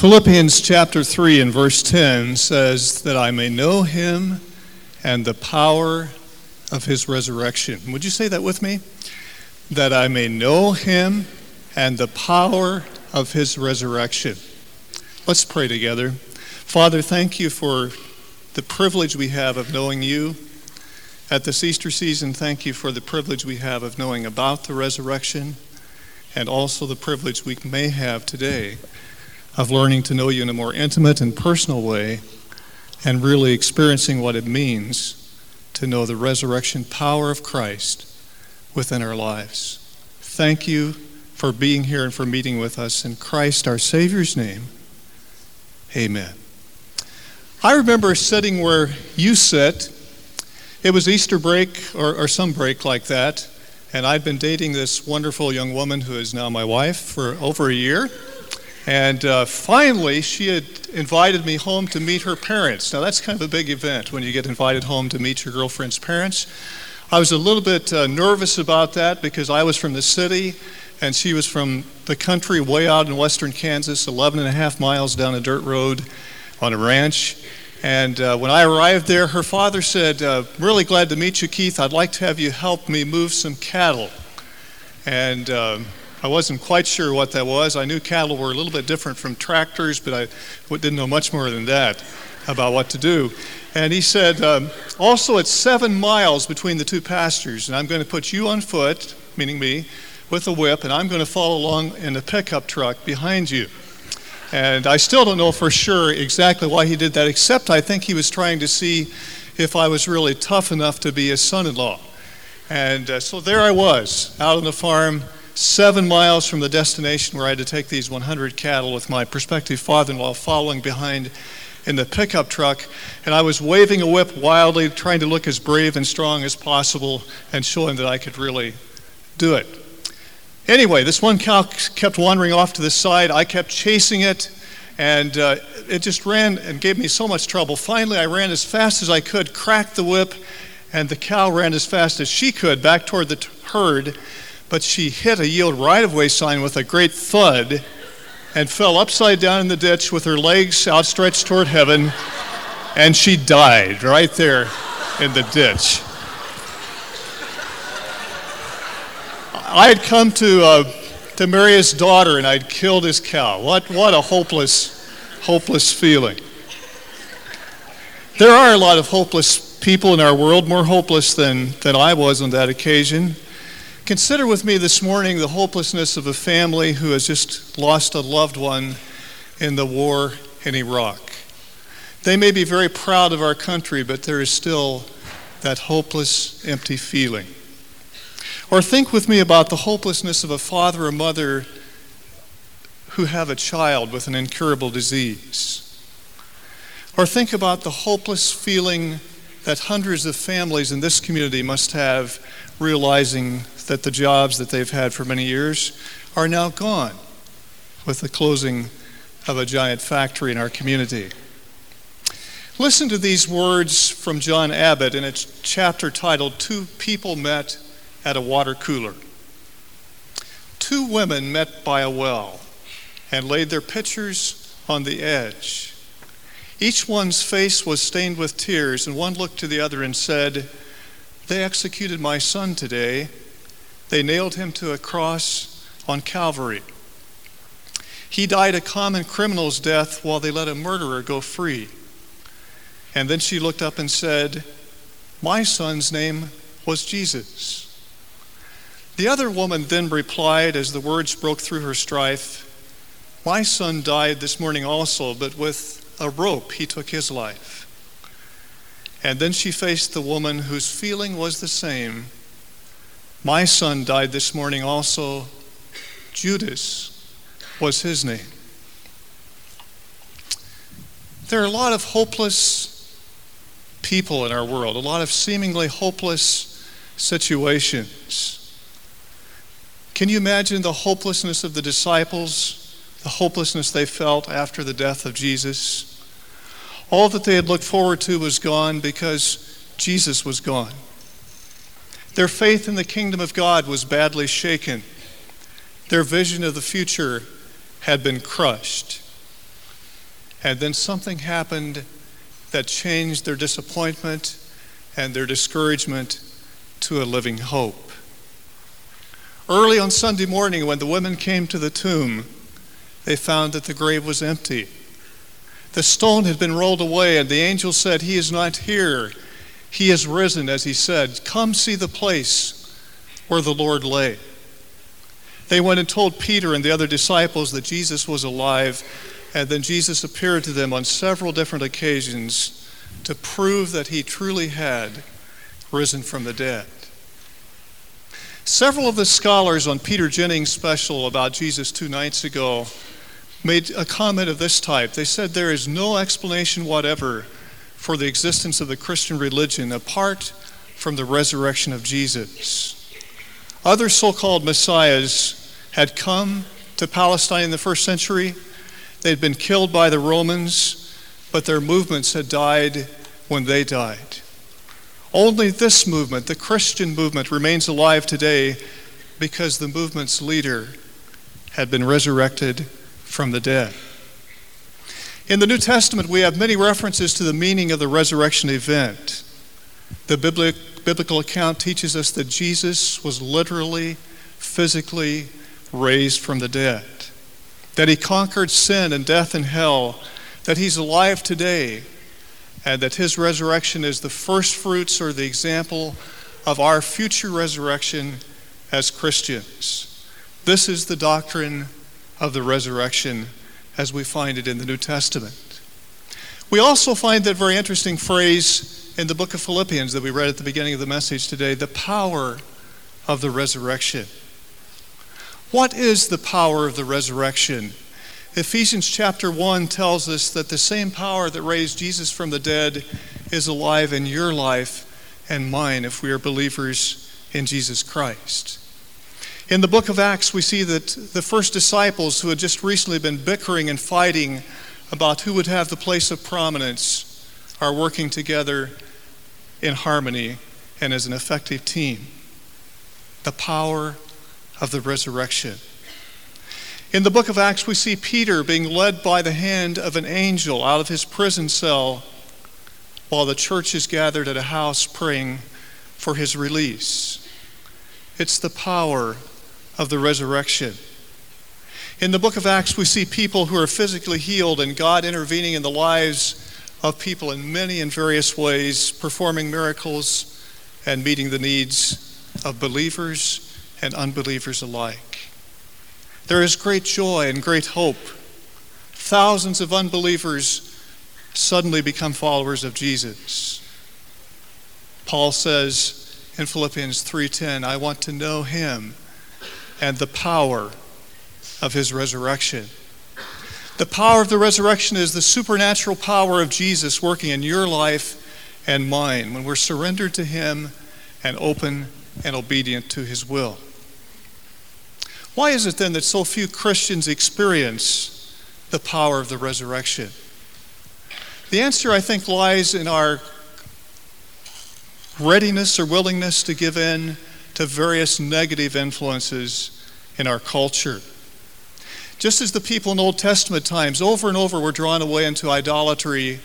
Philippians chapter 3 and verse 10 says that I may know him and the power of his resurrection. Would you say that with me? That I may know him and the power of his resurrection. Let's pray together. Father, thank you for the privilege we have of knowing you. At this Easter season, thank you for the privilege we have of knowing about the resurrection and also the privilege we may have today of learning to know you in a more intimate and personal way and really experiencing what it means to know the resurrection power of Christ within our lives. Thank you for being here and for meeting with us. In Christ, our Savior's name, amen. I remember sitting where you sit. It was Easter break or, or some break like that, and I'd been dating this wonderful young woman who is now my wife for over a year. And uh, finally, she had invited me home to meet her parents. Now, that's kind of a big event when you get invited home to meet your girlfriend's parents. I was a little bit uh, nervous about that because I was from the city and she was from the country way out in western Kansas, 11 and a half miles down a dirt road on a ranch. And uh, when I arrived there, her father said, uh, Really glad to meet you, Keith. I'd like to have you help me move some cattle. And um, I wasn't quite sure what that was. I knew cattle were a little bit different from tractors, but I didn't know much more than that about what to do. And he said, um, also, it's seven miles between the two pastures, and I'm going to put you on foot, meaning me, with a whip, and I'm going to follow along in a pickup truck behind you. And I still don't know for sure exactly why he did that, except I think he was trying to see if I was really tough enough to be his son in law. And uh, so there I was, out on the farm seven miles from the destination where I had to take these 100 cattle with my prospective father in law following behind in the pickup truck. And I was waving a whip wildly, trying to look as brave and strong as possible and showing that I could really do it. Anyway, this one cow kept wandering off to the side. I kept chasing it, and uh, it just ran and gave me so much trouble. Finally, I ran as fast as I could, cracked the whip, and the cow ran as fast as she could back toward the t- herd but she hit a yield right of way sign with a great thud and fell upside down in the ditch with her legs outstretched toward heaven, and she died right there in the ditch. I had come to, uh, to marry his daughter, and I'd killed his cow. What, what a hopeless, hopeless feeling. There are a lot of hopeless people in our world, more hopeless than, than I was on that occasion. Consider with me this morning the hopelessness of a family who has just lost a loved one in the war in Iraq. They may be very proud of our country, but there is still that hopeless, empty feeling. Or think with me about the hopelessness of a father or mother who have a child with an incurable disease. Or think about the hopeless feeling that hundreds of families in this community must have realizing that the jobs that they've had for many years are now gone with the closing of a giant factory in our community. Listen to these words from John Abbott in a chapter titled Two People Met at a Water Cooler. Two women met by a well and laid their pitchers on the edge. Each one's face was stained with tears, and one looked to the other and said, They executed my son today they nailed him to a cross on Calvary. He died a common criminal's death while they let a murderer go free. And then she looked up and said, My son's name was Jesus. The other woman then replied as the words broke through her strife, My son died this morning also, but with a rope he took his life. And then she faced the woman whose feeling was the same my son died this morning also. Judas was his name. There are a lot of hopeless people in our world, a lot of seemingly hopeless situations. Can you imagine the hopelessness of the disciples, the hopelessness they felt after the death of Jesus? All that they had looked forward to was gone because Jesus was gone. Their faith in the kingdom of God was badly shaken. Their vision of the future had been crushed. And then something happened that changed their disappointment and their discouragement to a living hope. Early on Sunday morning, when the women came to the tomb, they found that the grave was empty. The stone had been rolled away, and the angel said, He is not here. He has risen, as he said. Come see the place where the Lord lay. They went and told Peter and the other disciples that Jesus was alive, and then Jesus appeared to them on several different occasions to prove that he truly had risen from the dead. Several of the scholars on Peter Jennings' special about Jesus two nights ago made a comment of this type. They said there is no explanation whatever for the existence of the Christian religion apart from the resurrection of Jesus. Other so called messiahs had come to Palestine in the first century. They had been killed by the Romans, but their movements had died when they died. Only this movement, the Christian movement, remains alive today because the movement's leader had been resurrected from the dead. In the New Testament, we have many references to the meaning of the resurrection event. The biblical account teaches us that Jesus was literally, physically raised from the dead, that he conquered sin and death and hell, that he's alive today, and that his resurrection is the first fruits or the example of our future resurrection as Christians. This is the doctrine of the resurrection as we find it in the New Testament. We also find that very interesting phrase in the book of Philippians that we read at the beginning of the message today the power of the resurrection. What is the power of the resurrection? Ephesians chapter 1 tells us that the same power that raised Jesus from the dead is alive in your life and mine if we are believers in Jesus Christ. In the book of Acts, we see that the first disciples who had just recently been bickering and fighting about who would have the place of prominence are working together in harmony and as an effective team. The power of the resurrection. In the book of Acts, we see Peter being led by the hand of an angel out of his prison cell while the church is gathered at a house praying for his release. It's the power of the resurrection. In the book of Acts, we see people who are physically healed and God intervening in the lives of people in many and various ways, performing miracles and meeting the needs of believers and unbelievers alike. There is great joy and great hope. Thousands of unbelievers suddenly become followers of Jesus. Paul says in Philippians 3:10, I want to know him and the power of his resurrection. The power of the resurrection is the supernatural power of Jesus working in your life and mine when we're surrendered to him and open and obedient to his will. Why is it then that so few Christians experience the power of the resurrection? The answer, I think, lies in our readiness or willingness to give in to various negative influences in our culture. Just as the people in Old Testament times over and over were drawn away into idolatry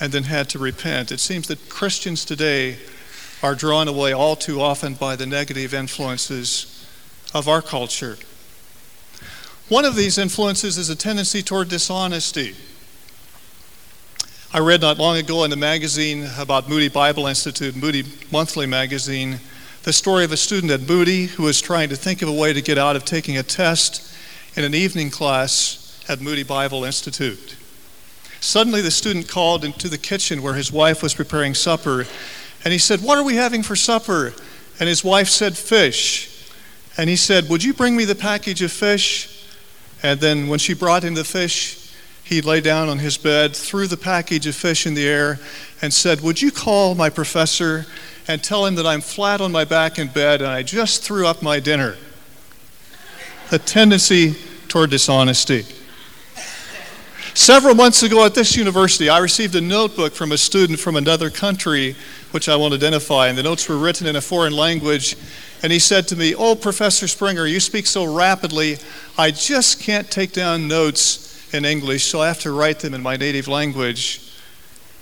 and then had to repent, it seems that Christians today are drawn away all too often by the negative influences of our culture. One of these influences is a tendency toward dishonesty. I read not long ago in a magazine about Moody Bible Institute, Moody Monthly magazine, the story of a student at Moody who was trying to think of a way to get out of taking a test in an evening class at Moody Bible Institute. Suddenly, the student called into the kitchen where his wife was preparing supper, and he said, What are we having for supper? And his wife said, Fish. And he said, Would you bring me the package of fish? And then, when she brought him the fish, he lay down on his bed, threw the package of fish in the air, and said, Would you call my professor and tell him that I'm flat on my back in bed and I just threw up my dinner. A tendency toward dishonesty. Several months ago at this university, I received a notebook from a student from another country, which I won't identify, and the notes were written in a foreign language. And he said to me, Oh, Professor Springer, you speak so rapidly, I just can't take down notes in English, so I have to write them in my native language.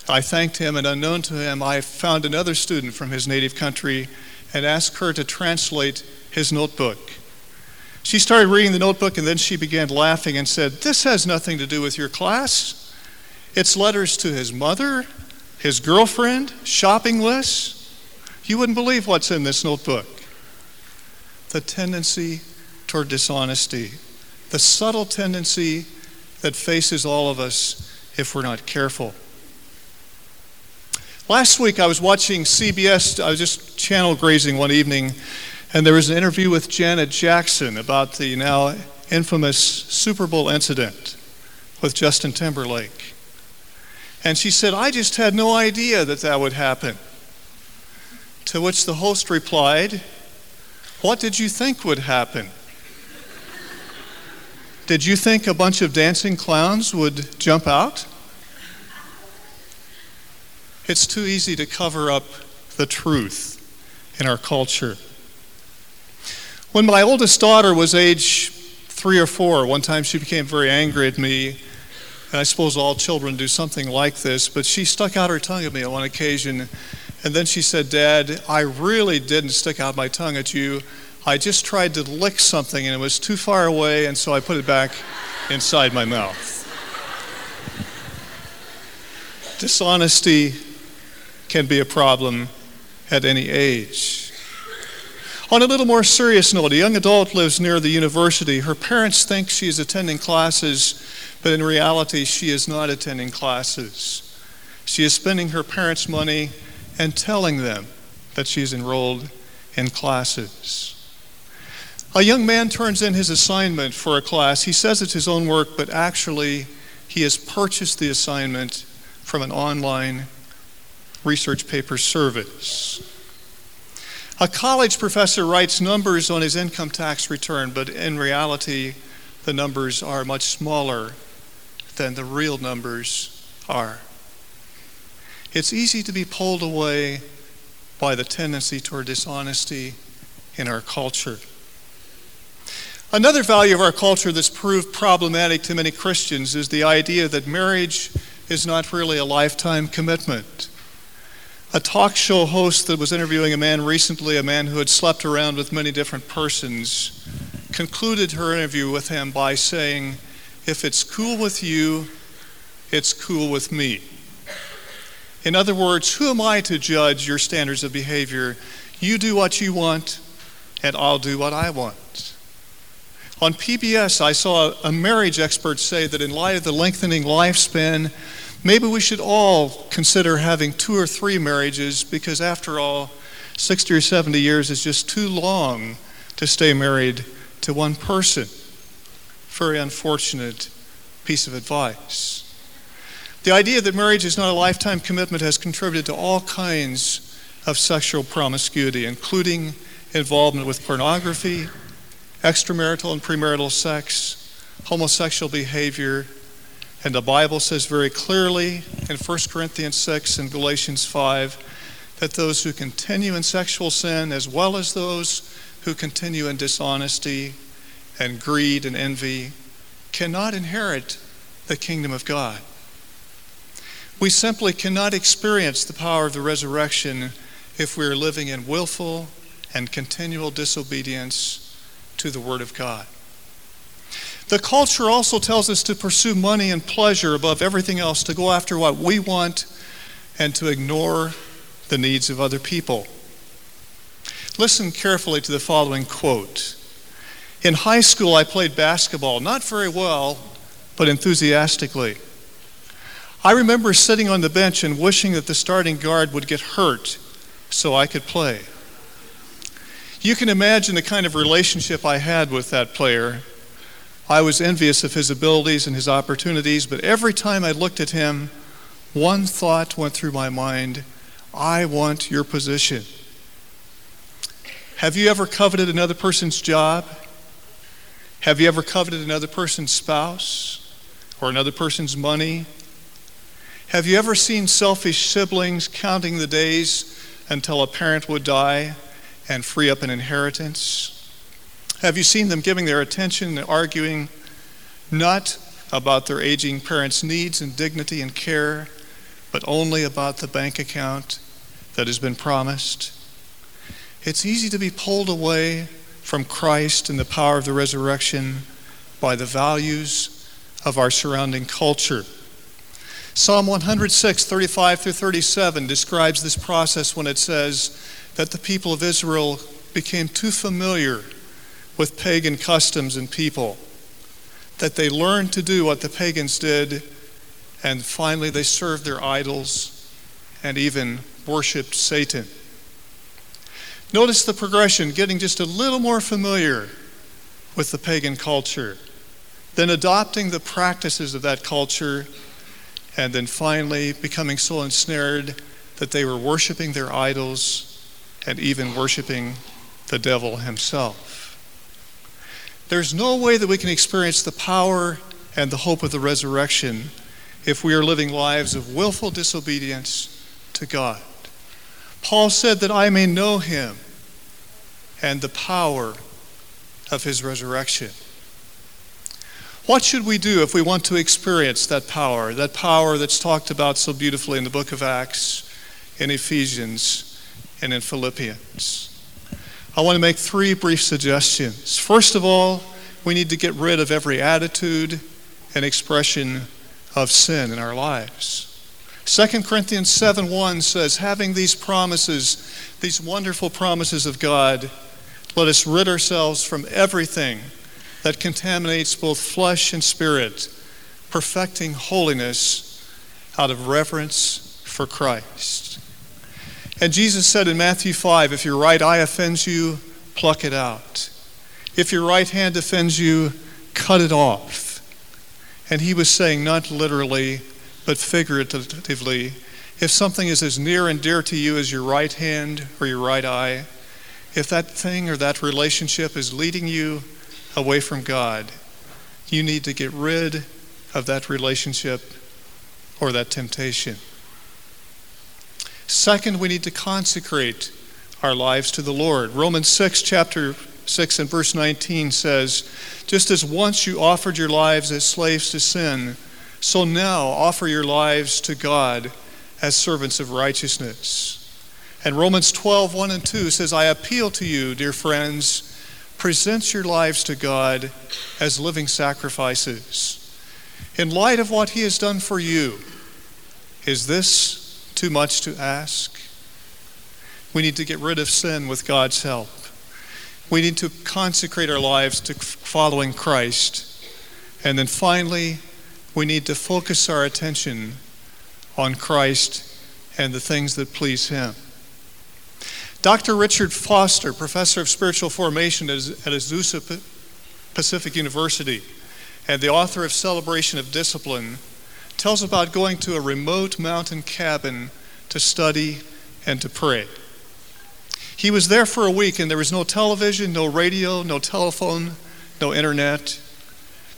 I thanked him, and unknown to him, I found another student from his native country and asked her to translate his notebook. She started reading the notebook and then she began laughing and said, This has nothing to do with your class. It's letters to his mother, his girlfriend, shopping lists. You wouldn't believe what's in this notebook. The tendency toward dishonesty, the subtle tendency that faces all of us if we're not careful. Last week I was watching CBS, I was just channel grazing one evening, and there was an interview with Janet Jackson about the now infamous Super Bowl incident with Justin Timberlake. And she said, I just had no idea that that would happen. To which the host replied, What did you think would happen? Did you think a bunch of dancing clowns would jump out? It's too easy to cover up the truth in our culture. When my oldest daughter was age three or four, one time she became very angry at me. And I suppose all children do something like this, but she stuck out her tongue at me on one occasion. And then she said, Dad, I really didn't stick out my tongue at you. I just tried to lick something and it was too far away, and so I put it back inside my mouth. Dishonesty can be a problem at any age. On a little more serious note, a young adult lives near the university. Her parents think she is attending classes, but in reality, she is not attending classes. She is spending her parents' money and telling them that she's enrolled in classes. A young man turns in his assignment for a class. He says it's his own work, but actually, he has purchased the assignment from an online research paper service. A college professor writes numbers on his income tax return, but in reality, the numbers are much smaller than the real numbers are. It's easy to be pulled away by the tendency toward dishonesty in our culture. Another value of our culture that's proved problematic to many Christians is the idea that marriage is not really a lifetime commitment. A talk show host that was interviewing a man recently, a man who had slept around with many different persons, concluded her interview with him by saying, If it's cool with you, it's cool with me. In other words, who am I to judge your standards of behavior? You do what you want, and I'll do what I want. On PBS, I saw a marriage expert say that in light of the lengthening lifespan, Maybe we should all consider having two or three marriages because, after all, 60 or 70 years is just too long to stay married to one person. Very unfortunate piece of advice. The idea that marriage is not a lifetime commitment has contributed to all kinds of sexual promiscuity, including involvement with pornography, extramarital and premarital sex, homosexual behavior, and the Bible says very clearly in 1 Corinthians 6 and Galatians 5 that those who continue in sexual sin, as well as those who continue in dishonesty and greed and envy, cannot inherit the kingdom of God. We simply cannot experience the power of the resurrection if we are living in willful and continual disobedience to the Word of God. The culture also tells us to pursue money and pleasure above everything else, to go after what we want, and to ignore the needs of other people. Listen carefully to the following quote. In high school, I played basketball, not very well, but enthusiastically. I remember sitting on the bench and wishing that the starting guard would get hurt so I could play. You can imagine the kind of relationship I had with that player I was envious of his abilities and his opportunities, but every time I looked at him, one thought went through my mind I want your position. Have you ever coveted another person's job? Have you ever coveted another person's spouse or another person's money? Have you ever seen selfish siblings counting the days until a parent would die and free up an inheritance? Have you seen them giving their attention and arguing not about their aging parents' needs and dignity and care, but only about the bank account that has been promised. It's easy to be pulled away from Christ and the power of the resurrection by the values of our surrounding culture. Psalm 106, 35 through 37 describes this process when it says that the people of Israel became too familiar with pagan customs and people, that they learned to do what the pagans did, and finally they served their idols and even worshiped Satan. Notice the progression, getting just a little more familiar with the pagan culture, then adopting the practices of that culture, and then finally becoming so ensnared that they were worshiping their idols and even worshiping the devil himself. There's no way that we can experience the power and the hope of the resurrection if we are living lives of willful disobedience to God. Paul said that I may know him and the power of his resurrection. What should we do if we want to experience that power, that power that's talked about so beautifully in the book of Acts, in Ephesians, and in Philippians? I want to make three brief suggestions. First of all, we need to get rid of every attitude and expression of sin in our lives. 2 Corinthians 7 1 says, Having these promises, these wonderful promises of God, let us rid ourselves from everything that contaminates both flesh and spirit, perfecting holiness out of reverence for Christ. And Jesus said in Matthew 5 if your right eye offends you, pluck it out. If your right hand offends you, cut it off. And he was saying, not literally, but figuratively, if something is as near and dear to you as your right hand or your right eye, if that thing or that relationship is leading you away from God, you need to get rid of that relationship or that temptation. Second, we need to consecrate our lives to the Lord. Romans 6, chapter 6 and verse 19 says, Just as once you offered your lives as slaves to sin, so now offer your lives to God as servants of righteousness. And Romans 12, 1 and 2 says, I appeal to you, dear friends, present your lives to God as living sacrifices. In light of what He has done for you, is this too much to ask? We need to get rid of sin with God's help. We need to consecrate our lives to following Christ. And then finally, we need to focus our attention on Christ and the things that please Him. Dr. Richard Foster, professor of spiritual formation at Azusa Pacific University and the author of Celebration of Discipline, tells about going to a remote mountain cabin to study and to pray. He was there for a week and there was no television, no radio, no telephone, no internet.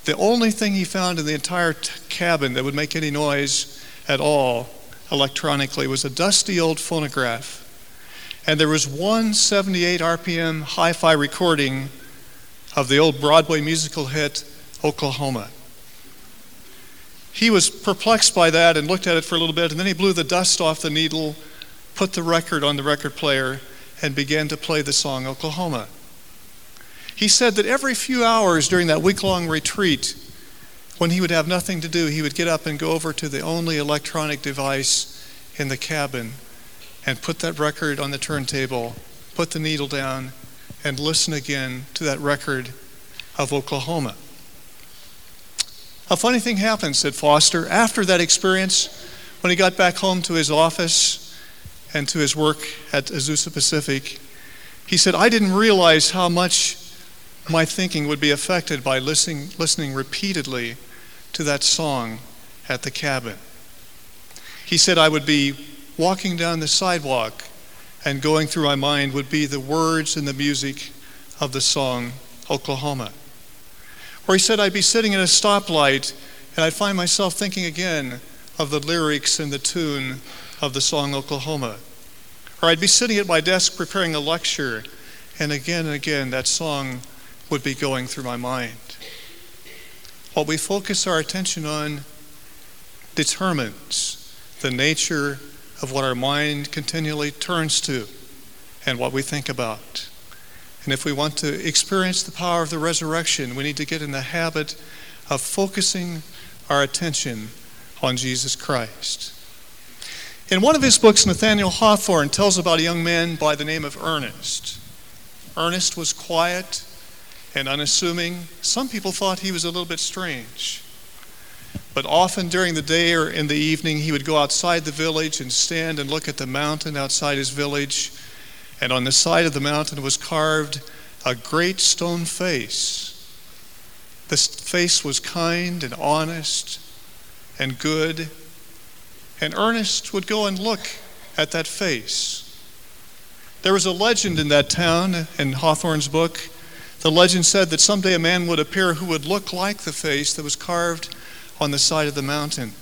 The only thing he found in the entire t- cabin that would make any noise at all electronically was a dusty old phonograph and there was one 78 RPM hi fi recording of the old Broadway musical hit, Oklahoma. He was perplexed by that and looked at it for a little bit, and then he blew the dust off the needle, put the record on the record player, and began to play the song Oklahoma. He said that every few hours during that week long retreat, when he would have nothing to do, he would get up and go over to the only electronic device in the cabin and put that record on the turntable, put the needle down, and listen again to that record of Oklahoma. A funny thing happened, said Foster. After that experience, when he got back home to his office and to his work at Azusa Pacific, he said, I didn't realize how much my thinking would be affected by listening, listening repeatedly to that song at the cabin. He said, I would be walking down the sidewalk and going through my mind would be the words and the music of the song Oklahoma. Or he said I'd be sitting at a stoplight and I'd find myself thinking again of the lyrics and the tune of the song Oklahoma. Or I'd be sitting at my desk preparing a lecture and again and again that song would be going through my mind. what we focus our attention on determines the nature of what our mind continually turns to and what we think about. And if we want to experience the power of the resurrection, we need to get in the habit of focusing our attention on Jesus Christ. In one of his books, Nathaniel Hawthorne tells about a young man by the name of Ernest. Ernest was quiet and unassuming. Some people thought he was a little bit strange. But often during the day or in the evening, he would go outside the village and stand and look at the mountain outside his village. And on the side of the mountain was carved a great stone face. This face was kind and honest and good. And Ernest would go and look at that face. There was a legend in that town in Hawthorne's book. The legend said that someday a man would appear who would look like the face that was carved on the side of the mountain.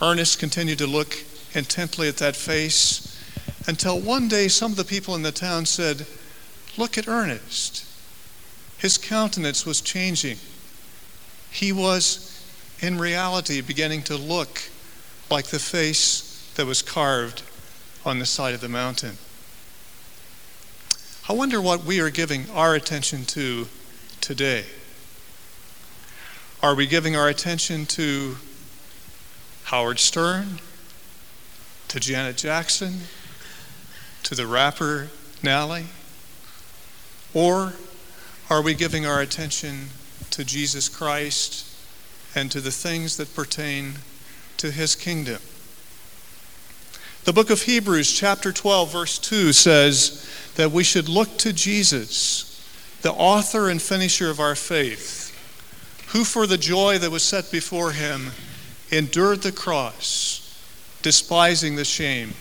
Ernest continued to look intently at that face until one day some of the people in the town said, Look at Ernest. His countenance was changing. He was, in reality, beginning to look like the face that was carved on the side of the mountain. I wonder what we are giving our attention to today. Are we giving our attention to Howard Stern, to Janet Jackson, to the rapper Nelly? Or are we giving our attention to Jesus Christ and to the things that pertain to his kingdom? The book of Hebrews, chapter 12, verse 2 says that we should look to Jesus, the author and finisher of our faith who for the joy that was set before him endured the cross, despising the shame,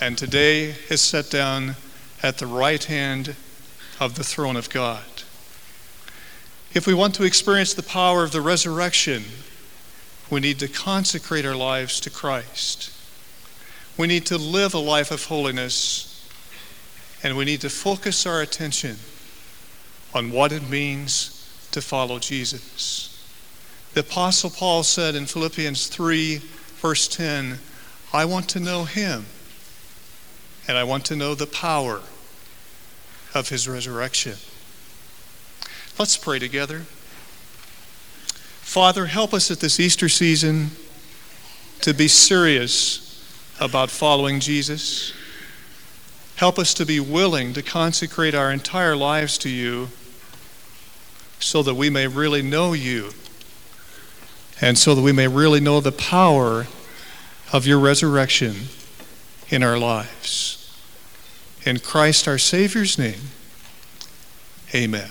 and today is set down at the right hand of the throne of God. If we want to experience the power of the resurrection, we need to consecrate our lives to Christ. We need to live a life of holiness, and we need to focus our attention on what it means to follow Jesus. The Apostle Paul said in Philippians 3, verse 10, I want to know him, and I want to know the power of his resurrection. Let's pray together. Father, help us at this Easter season to be serious about following Jesus. Help us to be willing to consecrate our entire lives to you so that we may really know you and so that we may really know the power of your resurrection in our lives. In Christ our Savior's name, amen.